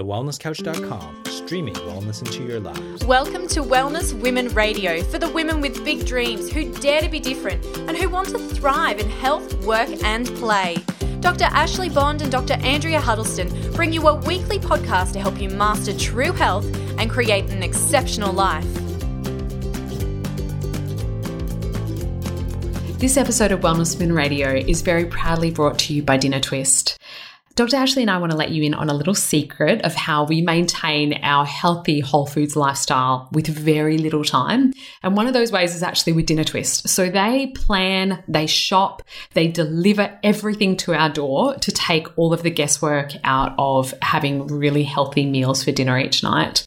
TheWellnessCouch.com, streaming wellness into your lives. Welcome to Wellness Women Radio for the women with big dreams who dare to be different and who want to thrive in health, work, and play. Dr. Ashley Bond and Dr. Andrea Huddleston bring you a weekly podcast to help you master true health and create an exceptional life. This episode of Wellness Women Radio is very proudly brought to you by Dinner Twist. Dr. Ashley and I want to let you in on a little secret of how we maintain our healthy whole foods lifestyle with very little time. And one of those ways is actually with Dinner Twist. So they plan, they shop, they deliver everything to our door to take all of the guesswork out of having really healthy meals for dinner each night.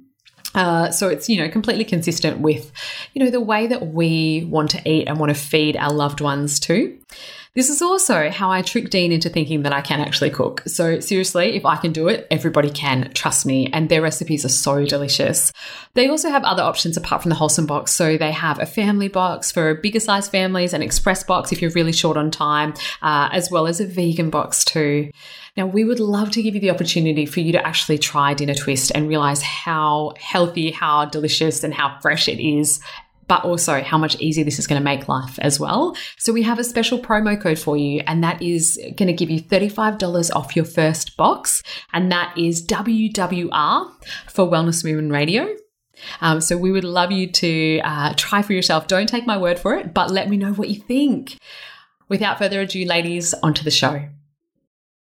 Uh, so it's you know completely consistent with you know the way that we want to eat and want to feed our loved ones too. This is also how I trick Dean into thinking that I can actually cook. So, seriously, if I can do it, everybody can, trust me. And their recipes are so delicious. They also have other options apart from the wholesome box. So, they have a family box for bigger size families, an express box if you're really short on time, uh, as well as a vegan box too. Now, we would love to give you the opportunity for you to actually try Dinner Twist and realize how healthy, how delicious, and how fresh it is but also how much easier this is going to make life as well. So we have a special promo code for you, and that is going to give you $35 off your first box. And that is WWR for Wellness Women Radio. Um, so we would love you to uh, try for yourself. Don't take my word for it, but let me know what you think. Without further ado, ladies, onto the show.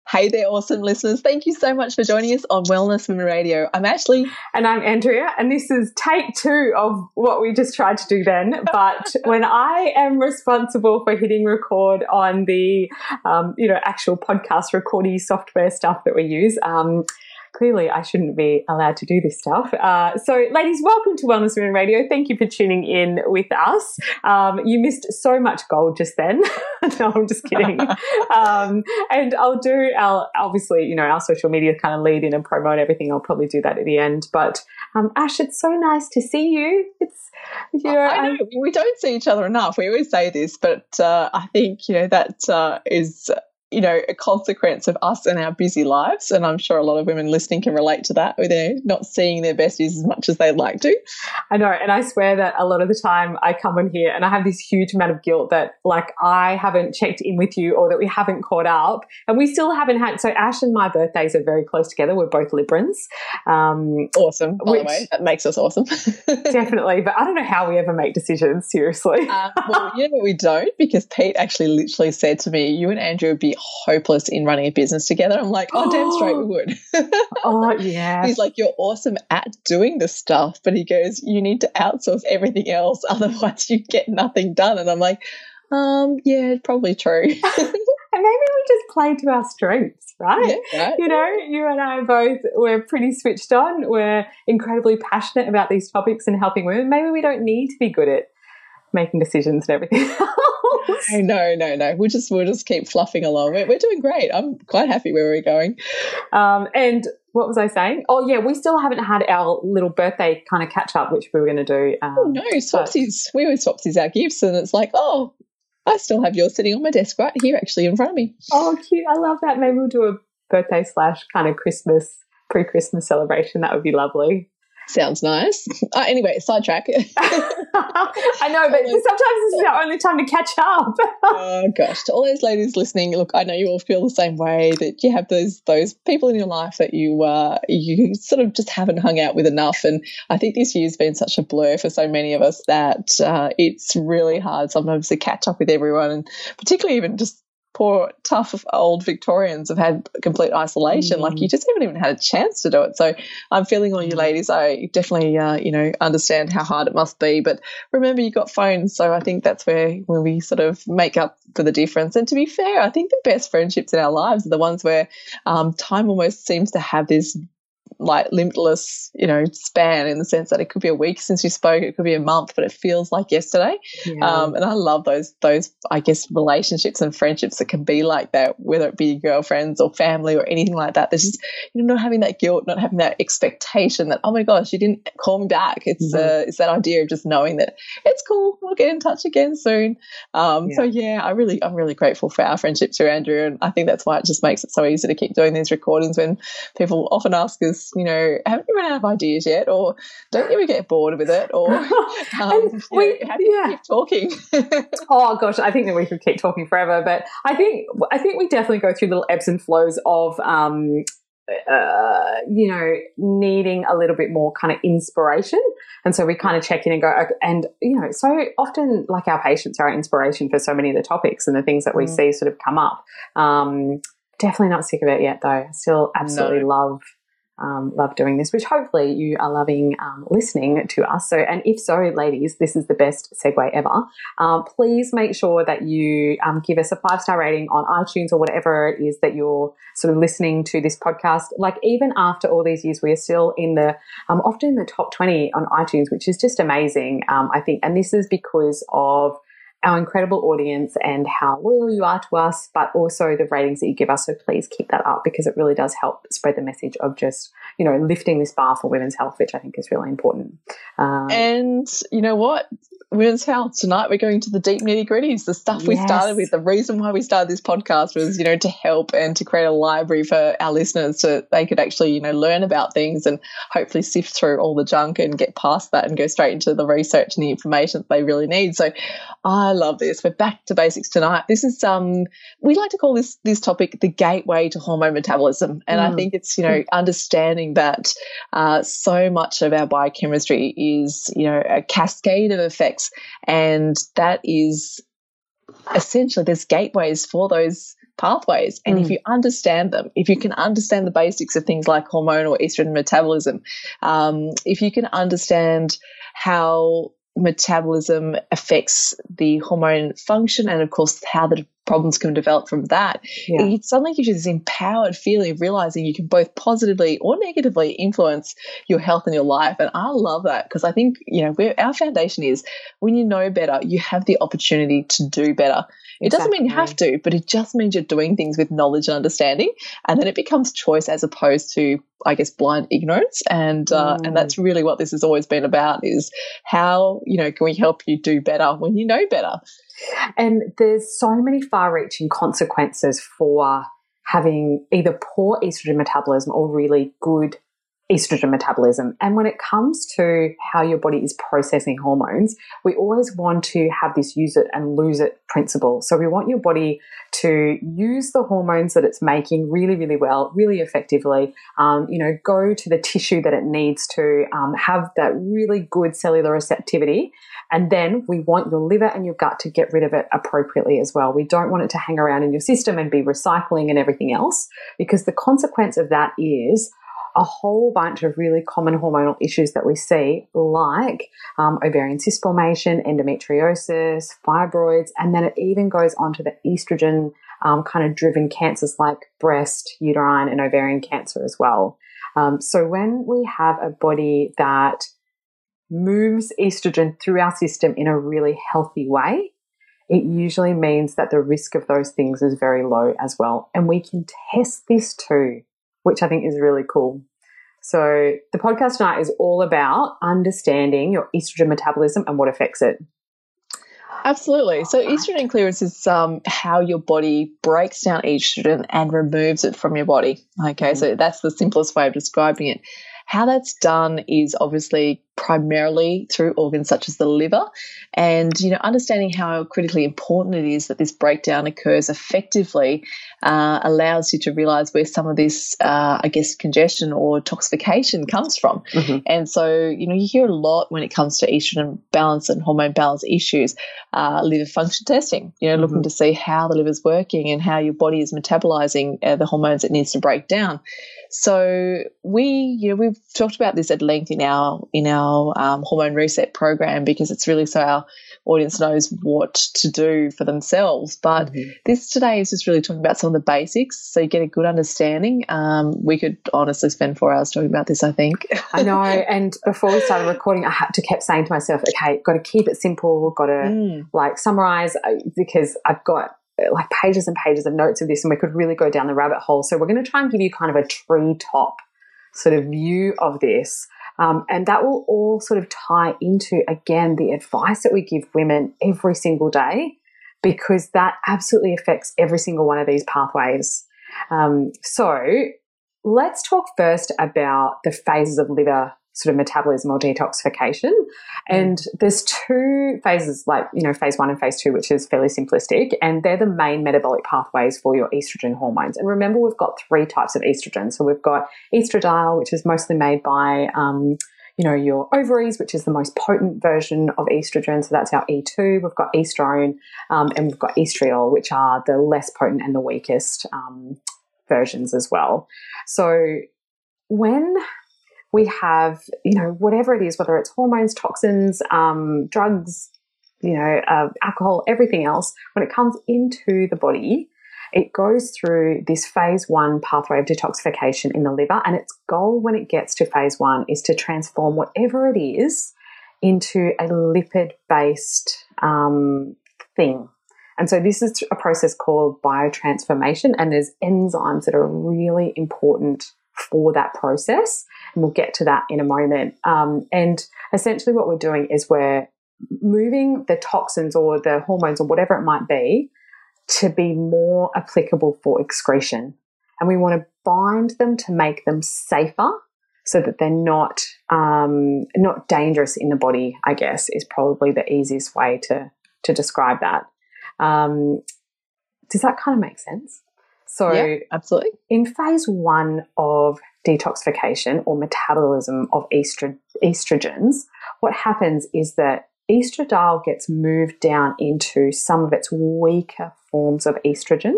Hey there, awesome listeners. Thank you so much for joining us on Wellness Women Radio. I'm Ashley. And I'm Andrea. And this is take two of what we just tried to do then. But when I am responsible for hitting record on the, um, you know, actual podcast recording software stuff that we use, um, clearly I shouldn't be allowed to do this stuff. Uh, so, ladies, welcome to Wellness Women Radio. Thank you for tuning in with us. Um, you missed so much gold just then. no, I'm just kidding. um, and I'll do our, obviously, you know, our social media kind of lead in and promote everything. I'll probably do that at the end. But um, Ash, it's so nice to see you. It's, you know, I know we don't see each other enough. We always say this, but uh, I think, you know, that uh, is you know, a consequence of us and our busy lives. And I'm sure a lot of women listening can relate to that, where they're not seeing their besties as much as they'd like to. I know. And I swear that a lot of the time I come on here and I have this huge amount of guilt that, like, I haven't checked in with you or that we haven't caught up. And we still haven't had. So, Ash and my birthdays are very close together. We're both Librans. Um, awesome. By which, the way, that makes us awesome. definitely. But I don't know how we ever make decisions, seriously. uh, well, yeah, know, we don't because Pete actually literally said to me, You and Andrea would be hopeless in running a business together. I'm like, oh, damn straight we would. oh, yeah. He's like, you're awesome at doing the stuff, but he goes, you need to outsource everything else, otherwise you get nothing done. And I'm like, um, yeah, probably true. and maybe we just play to our strengths, right? Yeah, right? You know, you and I both we're pretty switched on. We're incredibly passionate about these topics and helping women. Maybe we don't need to be good at making decisions and everything no, no, no. We'll just we'll just keep fluffing along. We're, we're doing great. I'm quite happy where we're going. Um, and what was I saying? Oh yeah, we still haven't had our little birthday kind of catch up, which we were going to do. Um, oh no, swapsies. But... We always swapsies our gifts, and it's like, oh, I still have yours sitting on my desk right here, actually in front of me. Oh, cute! I love that. Maybe we'll do a birthday slash kind of Christmas pre-Christmas celebration. That would be lovely. Sounds nice. Uh, anyway, sidetrack. I know, but sometimes this is our only time to catch up. oh gosh, to all those ladies listening, look, I know you all feel the same way that you have those those people in your life that you uh, you sort of just haven't hung out with enough. And I think this year's been such a blur for so many of us that uh, it's really hard sometimes to catch up with everyone, and particularly even just poor, tough old Victorians have had complete isolation. Mm. Like you just haven't even had a chance to do it. So I'm feeling all you mm. ladies. I definitely, uh, you know, understand how hard it must be. But remember, you got phones, so I think that's where when we sort of make up for the difference. And to be fair, I think the best friendships in our lives are the ones where um, time almost seems to have this like limitless, you know, span in the sense that it could be a week since you spoke, it could be a month, but it feels like yesterday. Yeah. Um, and I love those those I guess relationships and friendships that can be like that, whether it be girlfriends or family or anything like that. There's just you know not having that guilt, not having that expectation that oh my gosh, you didn't call me back. It's mm-hmm. uh, it's that idea of just knowing that it's cool. We'll get in touch again soon. Um, yeah. So yeah, I really I'm really grateful for our friendship too, Andrea, and I think that's why it just makes it so easy to keep doing these recordings when people often ask us, you know, haven't you run out of ideas yet, or don't you ever get bored with it, or um, we, know, how do you keep talking? oh gosh, I think that we could keep talking forever, but I think I think we definitely go through little ebbs and flows of um, uh, you know, needing a little bit more kind of inspiration. And so we kind of check in and go, and, you know, so often like our patients are our inspiration for so many of the topics and the things that we mm. see sort of come up. Um, definitely not sick of it yet, though. I still absolutely no. love um, love doing this, which hopefully you are loving um, listening to us. So, and if so, ladies, this is the best segue ever. Um, please make sure that you um, give us a five star rating on iTunes or whatever it is that you're sort of listening to this podcast. Like even after all these years, we are still in the um, often in the top twenty on iTunes, which is just amazing. Um, I think, and this is because of our incredible audience and how loyal you are to us, but also the ratings that you give us. So please keep that up because it really does help spread the message of just, you know, lifting this bar for women's health, which I think is really important. Um, and you know what? Women's Health. Tonight we're going to the deep nitty gritties, the stuff we started with. The reason why we started this podcast was, you know, to help and to create a library for our listeners so they could actually, you know, learn about things and hopefully sift through all the junk and get past that and go straight into the research and the information that they really need. So I love this. We're back to basics tonight. This is um we like to call this this topic the gateway to hormone metabolism. And mm. I think it's, you know, understanding that uh, so much of our biochemistry is, you know, a cascade of effects and that is essentially there's gateways for those pathways. And mm. if you understand them, if you can understand the basics of things like hormone or estrogen metabolism, um, if you can understand how metabolism affects the hormone function and of course how the problems can develop from that yeah. it suddenly gives you this empowered feeling of realizing you can both positively or negatively influence your health and your life and i love that because i think you know our foundation is when you know better you have the opportunity to do better it exactly. doesn't mean you have to but it just means you're doing things with knowledge and understanding and then it becomes choice as opposed to I guess blind ignorance, and uh, mm. and that's really what this has always been about: is how you know can we help you do better when you know better. And there's so many far-reaching consequences for having either poor estrogen metabolism or really good estrogen metabolism. And when it comes to how your body is processing hormones, we always want to have this use it and lose it principle. So we want your body to use the hormones that it's making really, really well, really effectively. Um, you know, go to the tissue that it needs to um, have that really good cellular receptivity. And then we want your liver and your gut to get rid of it appropriately as well. We don't want it to hang around in your system and be recycling and everything else because the consequence of that is a whole bunch of really common hormonal issues that we see, like um, ovarian cyst formation, endometriosis, fibroids, and then it even goes on to the estrogen um, kind of driven cancers like breast, uterine, and ovarian cancer as well. Um, so when we have a body that moves estrogen through our system in a really healthy way, it usually means that the risk of those things is very low as well. And we can test this too which I think is really cool. So the podcast tonight is all about understanding your estrogen metabolism and what affects it. Absolutely. So estrogen clearance is um, how your body breaks down estrogen and removes it from your body. Okay, mm-hmm. so that's the simplest way of describing it. How that's done is obviously primarily through organs such as the liver and you know understanding how critically important it is that this breakdown occurs effectively uh, allows you to realize where some of this uh, i guess congestion or toxification comes from mm-hmm. and so you know you hear a lot when it comes to estrogen balance and hormone balance issues uh, liver function testing you know mm-hmm. looking to see how the liver's working and how your body is metabolizing uh, the hormones it needs to break down So we, you know, we've talked about this at length in our in our um, hormone reset program because it's really so our audience knows what to do for themselves. But mm-hmm. this today is just really talking about some of the basics, so you get a good understanding. Um, we could honestly spend four hours talking about this. I think. I know. And before we started recording, I had to kept saying to myself, "Okay, got to keep it simple. Got to mm. like summarize uh, because I've got." like pages and pages of notes of this and we could really go down the rabbit hole so we're going to try and give you kind of a tree top sort of view of this um, and that will all sort of tie into, again, the advice that we give women every single day, because that absolutely affects every single one of these pathways. Um, so let's talk first about the phases of liver sort of metabolism or detoxification. And there's two phases, like, you know, phase one and phase two, which is fairly simplistic. And they're the main metabolic pathways for your estrogen hormones. And remember, we've got three types of estrogen. So we've got estradiol, which is mostly made by, um, you know, your ovaries, which is the most potent version of estrogen. So that's our E2. We've got estrone um, and we've got estriol, which are the less potent and the weakest um, versions as well. So when we have, you know, whatever it is, whether it's hormones, toxins, um, drugs, you know, uh, alcohol, everything else, when it comes into the body, it goes through this phase one pathway of detoxification in the liver. And its goal when it gets to phase one is to transform whatever it is into a lipid based um, thing. And so this is a process called biotransformation, and there's enzymes that are really important for that process. And we'll get to that in a moment. Um, and essentially, what we're doing is we're moving the toxins or the hormones or whatever it might be to be more applicable for excretion. And we want to bind them to make them safer so that they're not um, not dangerous in the body. I guess is probably the easiest way to to describe that. Um, does that kind of make sense? So, yeah, absolutely. In phase one of detoxification or metabolism of estro- estrogens, what happens is that estradiol gets moved down into some of its weaker forms of estrogen,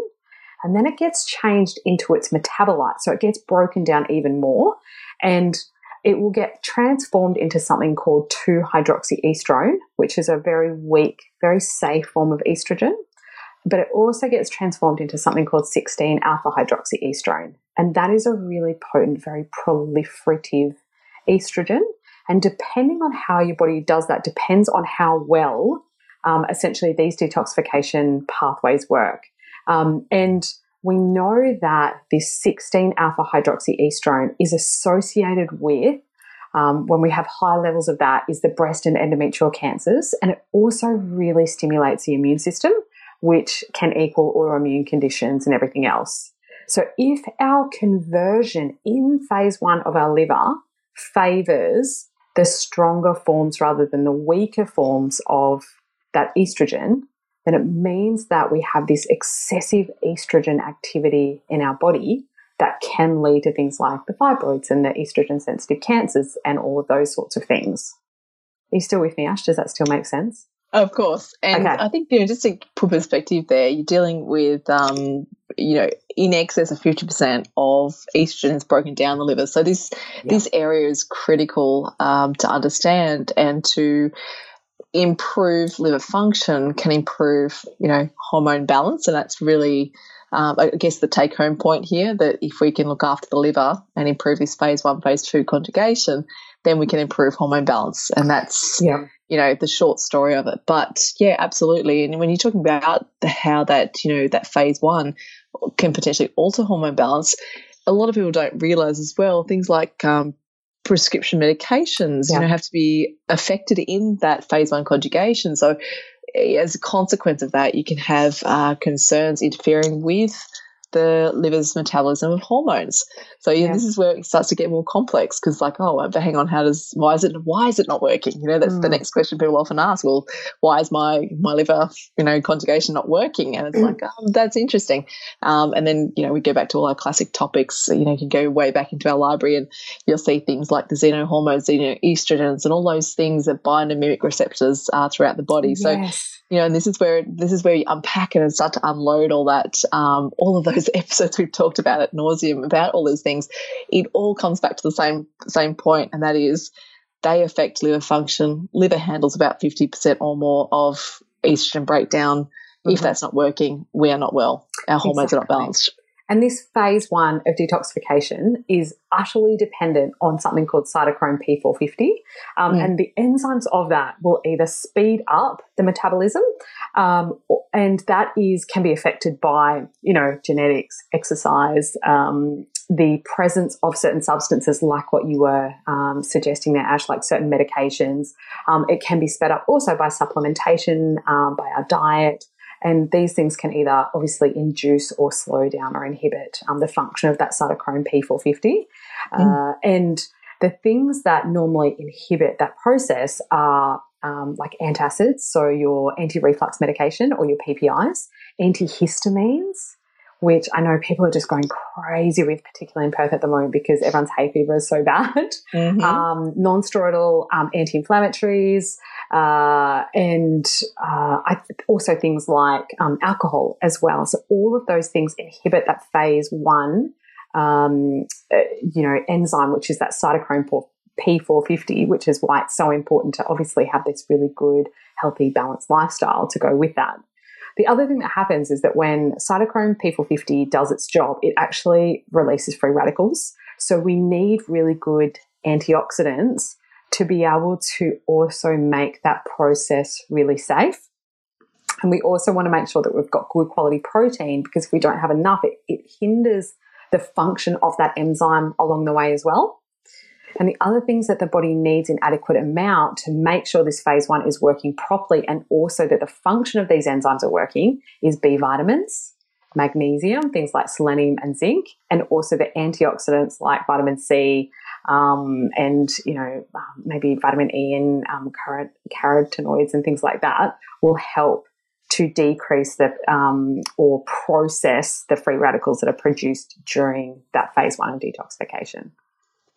and then it gets changed into its metabolite. So it gets broken down even more, and it will get transformed into something called 2 hydroxyestrone, which is a very weak, very safe form of estrogen but it also gets transformed into something called 16 alpha hydroxyestrone. And that is a really potent, very proliferative estrogen. And depending on how your body does that, depends on how well um, essentially these detoxification pathways work. Um, and we know that this 16 alpha hydroxyestrone is associated with um, when we have high levels of that is the breast and endometrial cancers and it also really stimulates the immune system which can equal autoimmune conditions and everything else. So if our conversion in phase one of our liver favors the stronger forms rather than the weaker forms of that estrogen, then it means that we have this excessive estrogen activity in our body that can lead to things like the fibroids and the estrogen sensitive cancers and all of those sorts of things. Are you still with me, Ash? Does that still make sense? Of course. And okay. I think, you know, just to put perspective there, you're dealing with, um, you know, in excess of 50% of estrogen is broken down the liver. So this, yeah. this area is critical um, to understand and to improve liver function can improve, you know, hormone balance. And that's really, um, I guess, the take home point here that if we can look after the liver and improve this phase one, phase two conjugation, then we can improve hormone balance. And that's, yeah you know the short story of it. But yeah absolutely. And when you're talking about the, how that you know that phase one can potentially alter hormone balance a lot of people don't realize as well things like um, prescription medications yeah. you know have to be affected in that phase one conjugation. So eh, as a consequence of that you can have uh, concerns interfering with the liver's metabolism of hormones. So yeah, yeah. this is where it starts to get more complex because, like, oh, but hang on, how does why is it why is it not working? You know, that's mm. the next question people often ask. Well, why is my my liver, you know, conjugation not working? And it's mm. like, oh, that's interesting. Um, and then you know, we go back to all our classic topics. You know, you can go way back into our library and you'll see things like the xenohormones, xenoestrogens, and all those things that bind and mimic receptors uh, throughout the body. Yes. So you know, and this is where this is where you unpack it and start to unload all that, um, all of those episodes we've talked about at nauseum about all these things. It all comes back to the same same point, and that is they affect liver function. Liver handles about 50% or more of estrogen breakdown. Mm-hmm. If that's not working, we are not well. Our hormones exactly. are not balanced. And this phase one of detoxification is utterly dependent on something called cytochrome P450. Um, mm. And the enzymes of that will either speed up the metabolism, um, and that is can be affected by, you know, genetics, exercise, um, the presence of certain substances like what you were um, suggesting there, Ash, like certain medications. Um, it can be sped up also by supplementation, um, by our diet. And these things can either obviously induce or slow down or inhibit um, the function of that cytochrome P450. Mm. Uh, and the things that normally inhibit that process are um, like antacids, so your anti reflux medication or your PPIs, antihistamines, which I know people are just going crazy with, particularly in Perth at the moment because everyone's hay fever is so bad. Mm-hmm. Um, non-steroidal um, anti-inflammatories, uh, and uh, also things like um, alcohol as well. So all of those things inhibit that phase one, um, uh, you know, enzyme, which is that cytochrome P450, which is why it's so important to obviously have this really good, healthy, balanced lifestyle to go with that. The other thing that happens is that when cytochrome P450 does its job, it actually releases free radicals. So we need really good antioxidants to be able to also make that process really safe. And we also want to make sure that we've got good quality protein because if we don't have enough, it, it hinders the function of that enzyme along the way as well. And the other things that the body needs in adequate amount to make sure this phase one is working properly and also that the function of these enzymes are working is B vitamins, magnesium, things like selenium and zinc, and also the antioxidants like vitamin C um, and, you know, um, maybe vitamin E and um, carotenoids and things like that will help to decrease the um, or process the free radicals that are produced during that phase one of detoxification.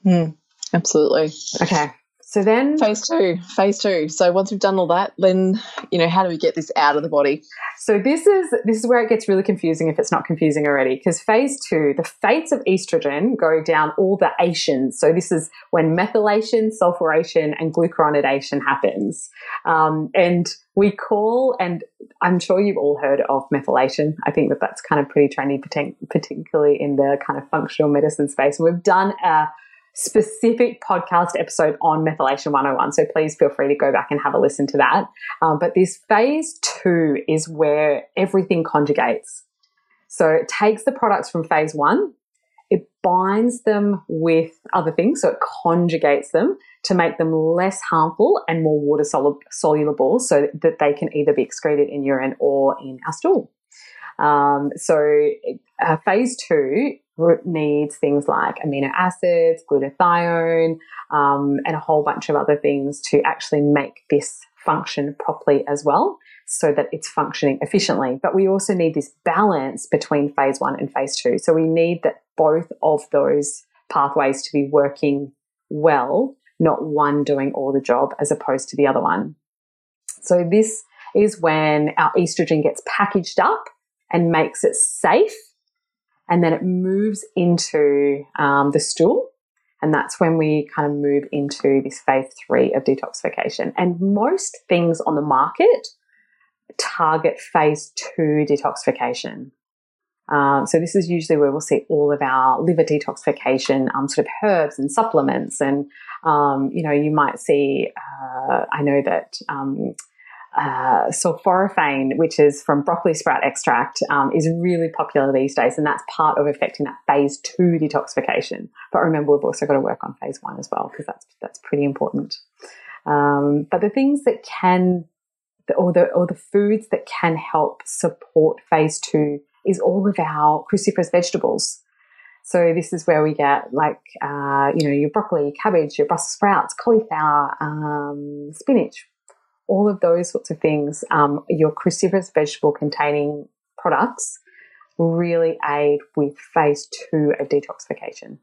Mm. Absolutely. Okay. So then phase two, phase two. So once we've done all that, then you know how do we get this out of the body? So this is this is where it gets really confusing if it's not confusing already. Because phase two, the fates of estrogen go down all the ations. So this is when methylation, sulfuration, and glucuronidation happens. Um, and we call, and I'm sure you've all heard of methylation. I think that that's kind of pretty trendy, particularly in the kind of functional medicine space. And we've done a specific podcast episode on methylation 101. So please feel free to go back and have a listen to that. Um, but this phase two is where everything conjugates. So it takes the products from phase one, it binds them with other things. So it conjugates them to make them less harmful and more water soluble so that they can either be excreted in urine or in our stool. Um, so uh, phase two needs things like amino acids, glutathione, um, and a whole bunch of other things to actually make this function properly as well so that it's functioning efficiently. But we also need this balance between phase one and phase two. So we need that both of those pathways to be working well, not one doing all the job as opposed to the other one. So this is when our estrogen gets packaged up and makes it safe and then it moves into um, the stool. And that's when we kind of move into this phase three of detoxification. And most things on the market target phase two detoxification. Um, so this is usually where we'll see all of our liver detoxification um, sort of herbs and supplements, and um, you know you might see. Uh, I know that um, uh, sulforaphane, which is from broccoli sprout extract, um, is really popular these days, and that's part of affecting that phase two detoxification. But remember, we've also got to work on phase one as well because that's that's pretty important. Um, but the things that can, or the or the foods that can help support phase two is all of our cruciferous vegetables. So this is where we get like, uh, you know, your broccoli, cabbage, your Brussels sprouts, cauliflower, um, spinach, all of those sorts of things, um, your cruciferous vegetable containing products really aid with phase two of detoxification.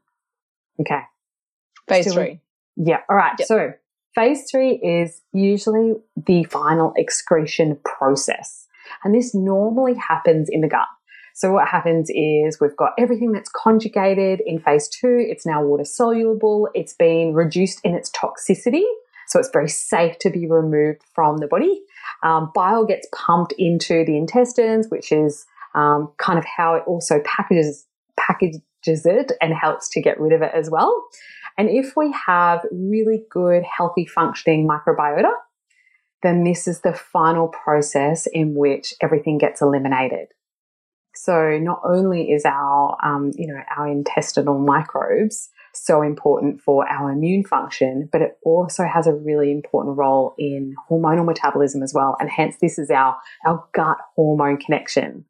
Okay. Phase Still, three. Yeah. All right. Yep. So phase three is usually the final excretion process. And this normally happens in the gut. So what happens is we've got everything that's conjugated in phase two. It's now water soluble. It's been reduced in its toxicity. So it's very safe to be removed from the body. Um, bile gets pumped into the intestines, which is um, kind of how it also packages packages it and helps to get rid of it as well. And if we have really good, healthy, functioning microbiota, then this is the final process in which everything gets eliminated. So not only is our, um, you know, our intestinal microbes so important for our immune function, but it also has a really important role in hormonal metabolism as well. And hence this is our, our gut hormone connection.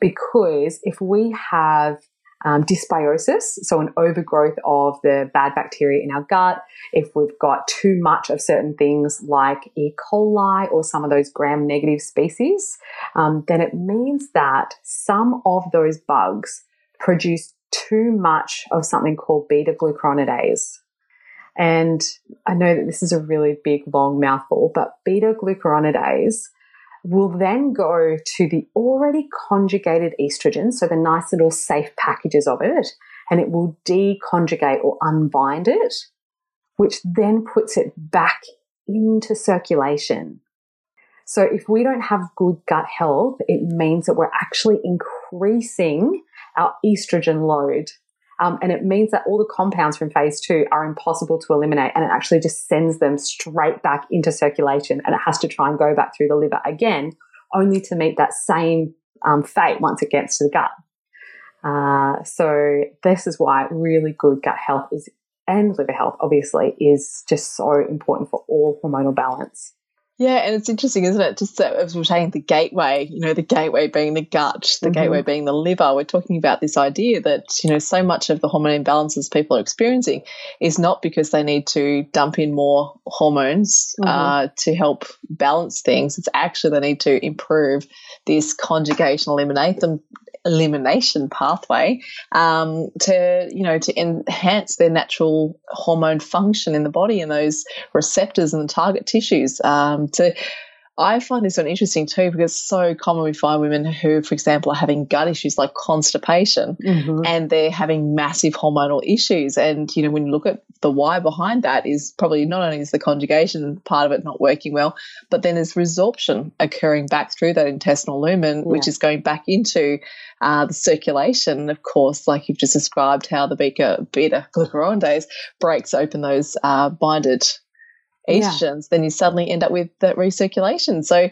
Because if we have um, dysbiosis, so an overgrowth of the bad bacteria in our gut. If we've got too much of certain things like E. coli or some of those gram negative species, um, then it means that some of those bugs produce too much of something called beta glucuronidase. And I know that this is a really big, long mouthful, but beta glucuronidase will then go to the already conjugated estrogen, so the nice little safe packages of it, and it will deconjugate or unbind it, which then puts it back into circulation. So if we don't have good gut health, it means that we're actually increasing our estrogen load um, and it means that all the compounds from phase two are impossible to eliminate and it actually just sends them straight back into circulation and it has to try and go back through the liver again, only to meet that same um, fate once it gets to the gut. Uh, so this is why really good gut health is and liver health obviously is just so important for all hormonal balance. Yeah, and it's interesting, isn't it? Just as we're saying, the gateway, you know, the gateway being the gut, the mm-hmm. gateway being the liver. We're talking about this idea that, you know, so much of the hormone imbalances people are experiencing is not because they need to dump in more hormones mm-hmm. uh, to help balance things. It's actually they need to improve this conjugation, eliminate them, elimination pathway um, to you know to enhance their natural hormone function in the body and those receptors and the target tissues um, to I find this one interesting too because so common we find women who, for example, are having gut issues like constipation mm-hmm. and they're having massive hormonal issues. And, you know, when you look at the why behind that is probably not only is the conjugation part of it not working well, but then there's resorption occurring back through that intestinal lumen, yeah. which is going back into uh, the circulation. Of course, like you've just described how the beta, beta glucuronidase breaks open those uh, binded estrogens, yeah. then you suddenly end up with that recirculation. So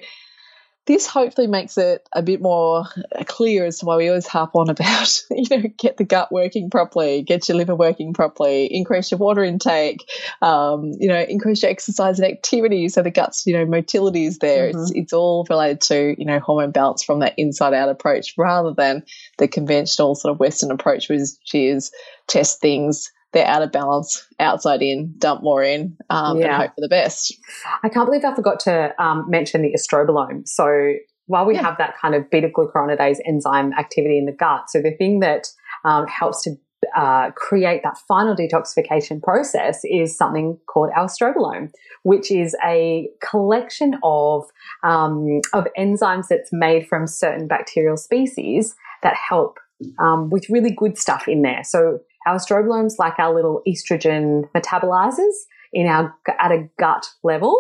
this hopefully makes it a bit more clear as to why we always harp on about, you know, get the gut working properly, get your liver working properly, increase your water intake, um, you know, increase your exercise and activity so the gut's, you know, motility is there. Mm-hmm. It's, it's all related to, you know, hormone balance from that inside out approach rather than the conventional sort of Western approach, which is test things they're out of balance, outside in, dump more in, um, yeah. and hope for the best. I can't believe I forgot to um, mention the estrobolome. So while we yeah. have that kind of beta glucuronidase enzyme activity in the gut, so the thing that um, helps to uh, create that final detoxification process is something called our estrobolome, which is a collection of um, of enzymes that's made from certain bacterial species that help um, with really good stuff in there. So our estrobolome's like our little estrogen metabolizers in our at a gut level.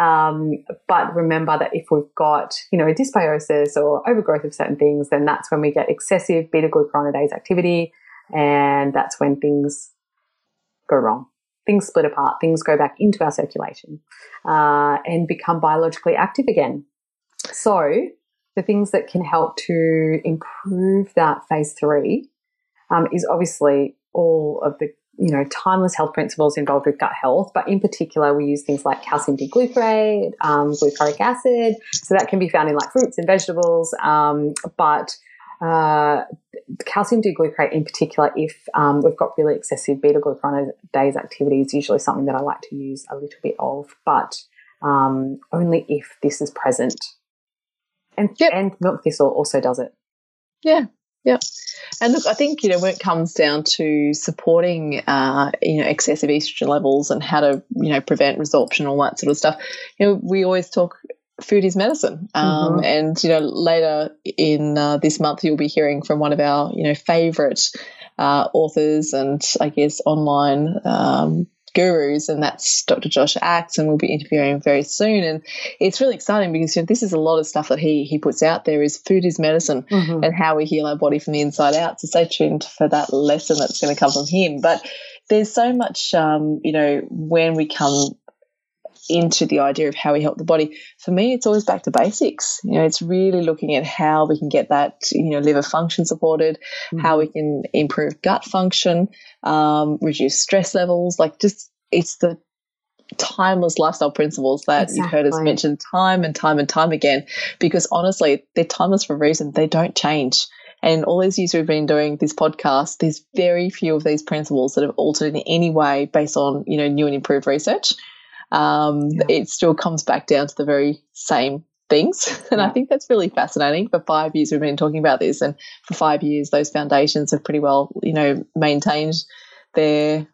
Um, but remember that if we've got you know dysbiosis or overgrowth of certain things, then that's when we get excessive beta glucuronidase activity, and that's when things go wrong. Things split apart. Things go back into our circulation uh, and become biologically active again. So the things that can help to improve that phase three um, is obviously all of the you know timeless health principles involved with gut health, but in particular we use things like calcium D-glucarate, um, glucaric acid. So that can be found in like fruits and vegetables, um, but uh, calcium D-glucarate in particular, if um, we've got really excessive beta glucuronidase activity, is usually something that I like to use a little bit of, but um, only if this is present. And, yep. and milk thistle also does it. Yeah, yeah. And look, I think, you know, when it comes down to supporting, uh, you know, excessive estrogen levels and how to, you know, prevent resorption, all that sort of stuff, you know, we always talk food is medicine. Um, mm-hmm. And, you know, later in uh, this month, you'll be hearing from one of our, you know, favorite uh, authors and I guess online um, gurus, and that's Dr. Josh Axe, and we'll be interviewing him very soon. And it's really exciting because you know, this is a lot of stuff that he he puts out there is food is medicine mm-hmm. and how we heal our body from the inside out. So stay tuned for that lesson that's going to come from him. But there's so much, um, you know, when we come into the idea of how we help the body, for me, it's always back to basics. You know, it's really looking at how we can get that, you know, liver function supported, mm-hmm. how we can improve gut function, um, reduce stress levels. Like, just it's the timeless lifestyle principles that exactly. you've heard us mention time and time and time again. Because honestly, they're timeless for a reason. They don't change. And all these years we've been doing this podcast, there's very few of these principles that have altered in any way based on, you know, new and improved research um, yeah. it still comes back down to the very same things. And yeah. I think that's really fascinating. For five years, we've been talking about this, and for five years, those foundations have pretty well, you know, maintained their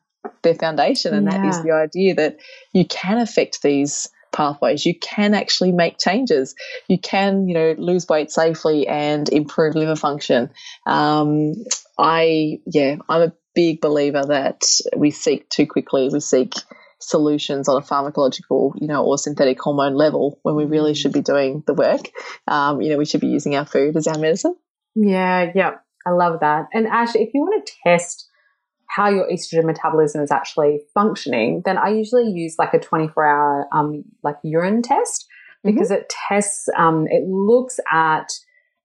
their foundation, and yeah. that is the idea that you can affect these pathways. You can actually make changes. You can, you know, lose weight safely and improve liver function. Um, I, yeah, I'm a big believer that we seek too quickly. We seek solutions on a pharmacological, you know, or synthetic hormone level when we really should be doing the work. Um, you know, we should be using our food as our medicine. Yeah, yeah, I love that. And Ash, if you want to test how your estrogen metabolism is actually functioning, then I usually use like a 24 hour um, like urine test because mm-hmm. it tests, um, it looks at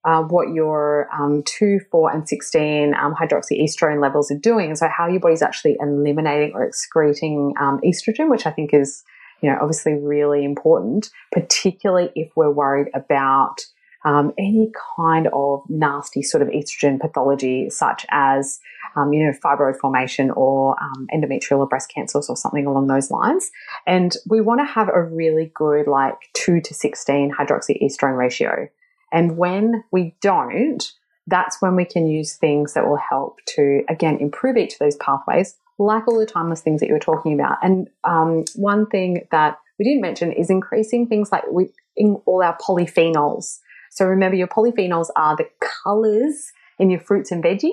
uh, what your um, 2, 4, and 16 um, hydroxyestrone levels are doing. So, how your body's actually eliminating or excreting um, estrogen, which I think is, you know, obviously really important, particularly if we're worried about um, any kind of nasty sort of estrogen pathology, such as, um, you know, fibroid formation or um, endometrial or breast cancers or something along those lines. And we want to have a really good, like, 2 to 16 hydroxyestrone ratio. And when we don't, that's when we can use things that will help to, again, improve each of those pathways, like all the timeless things that you were talking about. And um, one thing that we didn't mention is increasing things like we, all our polyphenols. So remember, your polyphenols are the colors in your fruits and veggies.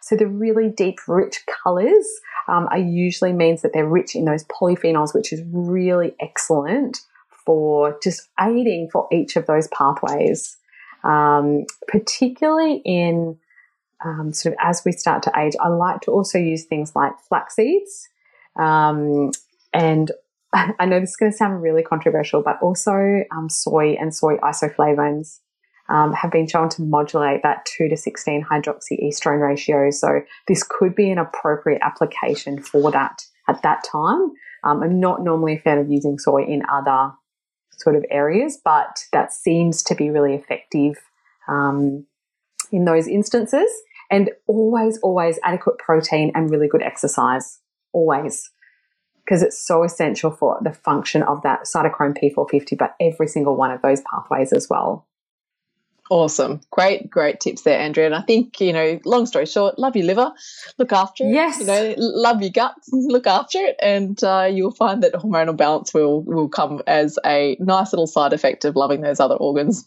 So the really deep, rich colors um, are usually means that they're rich in those polyphenols, which is really excellent for just aiding for each of those pathways um, particularly in um, sort of as we start to age. I like to also use things like flax seeds. Um, and I know this is going to sound really controversial, but also um, soy and soy isoflavones um, have been shown to modulate that 2 to 16 hydroxyestrone ratio. So this could be an appropriate application for that at that time. Um, I'm not normally a fan of using soy in other sort of areas, but that seems to be really effective um, in those instances. And always, always adequate protein and really good exercise. Always. Because it's so essential for the function of that cytochrome P450, but every single one of those pathways as well. Awesome. Great, great tips there, Andrea. And I think, you know, long story short, love your liver, look after it. Yes. You know, love your guts, look after it. And uh, you'll find that hormonal balance will, will come as a nice little side effect of loving those other organs.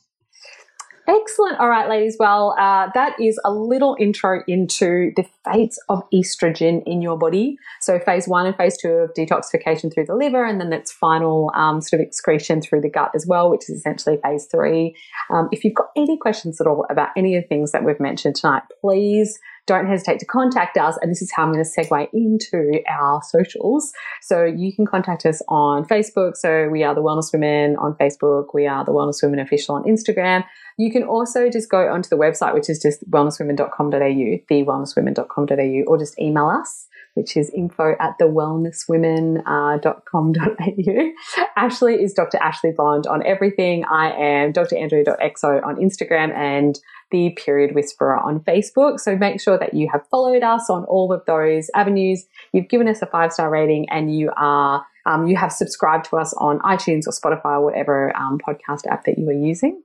Excellent. All right, ladies. Well, uh, that is a little intro into the fates of estrogen in your body. So, phase one and phase two of detoxification through the liver, and then its final um, sort of excretion through the gut as well, which is essentially phase three. Um, if you've got any questions at all about any of the things that we've mentioned tonight, please don't hesitate to contact us. And this is how I'm going to segue into our socials. So you can contact us on Facebook. So we are the Wellness Women on Facebook. We are the Wellness Women official on Instagram. You can also just go onto the website, which is just wellnesswomen.com.au, thewellnesswomen.com.au, or just email us which is info at thewellnesswomen.com.au. Uh, Ashley is Dr. Ashley Bond on everything. I am Dr. Andrea.exo on Instagram and the Period Whisperer on Facebook. So make sure that you have followed us on all of those avenues. You've given us a five star rating and you are um, you have subscribed to us on iTunes or Spotify or whatever um, podcast app that you are using.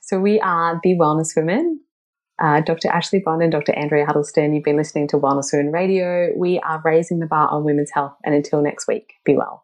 So we are the Wellness Women. Uh, Dr. Ashley Bond and Dr. Andrea Huddleston, you've been listening to Wellness Women Radio. We are raising the bar on women's health. And until next week, be well.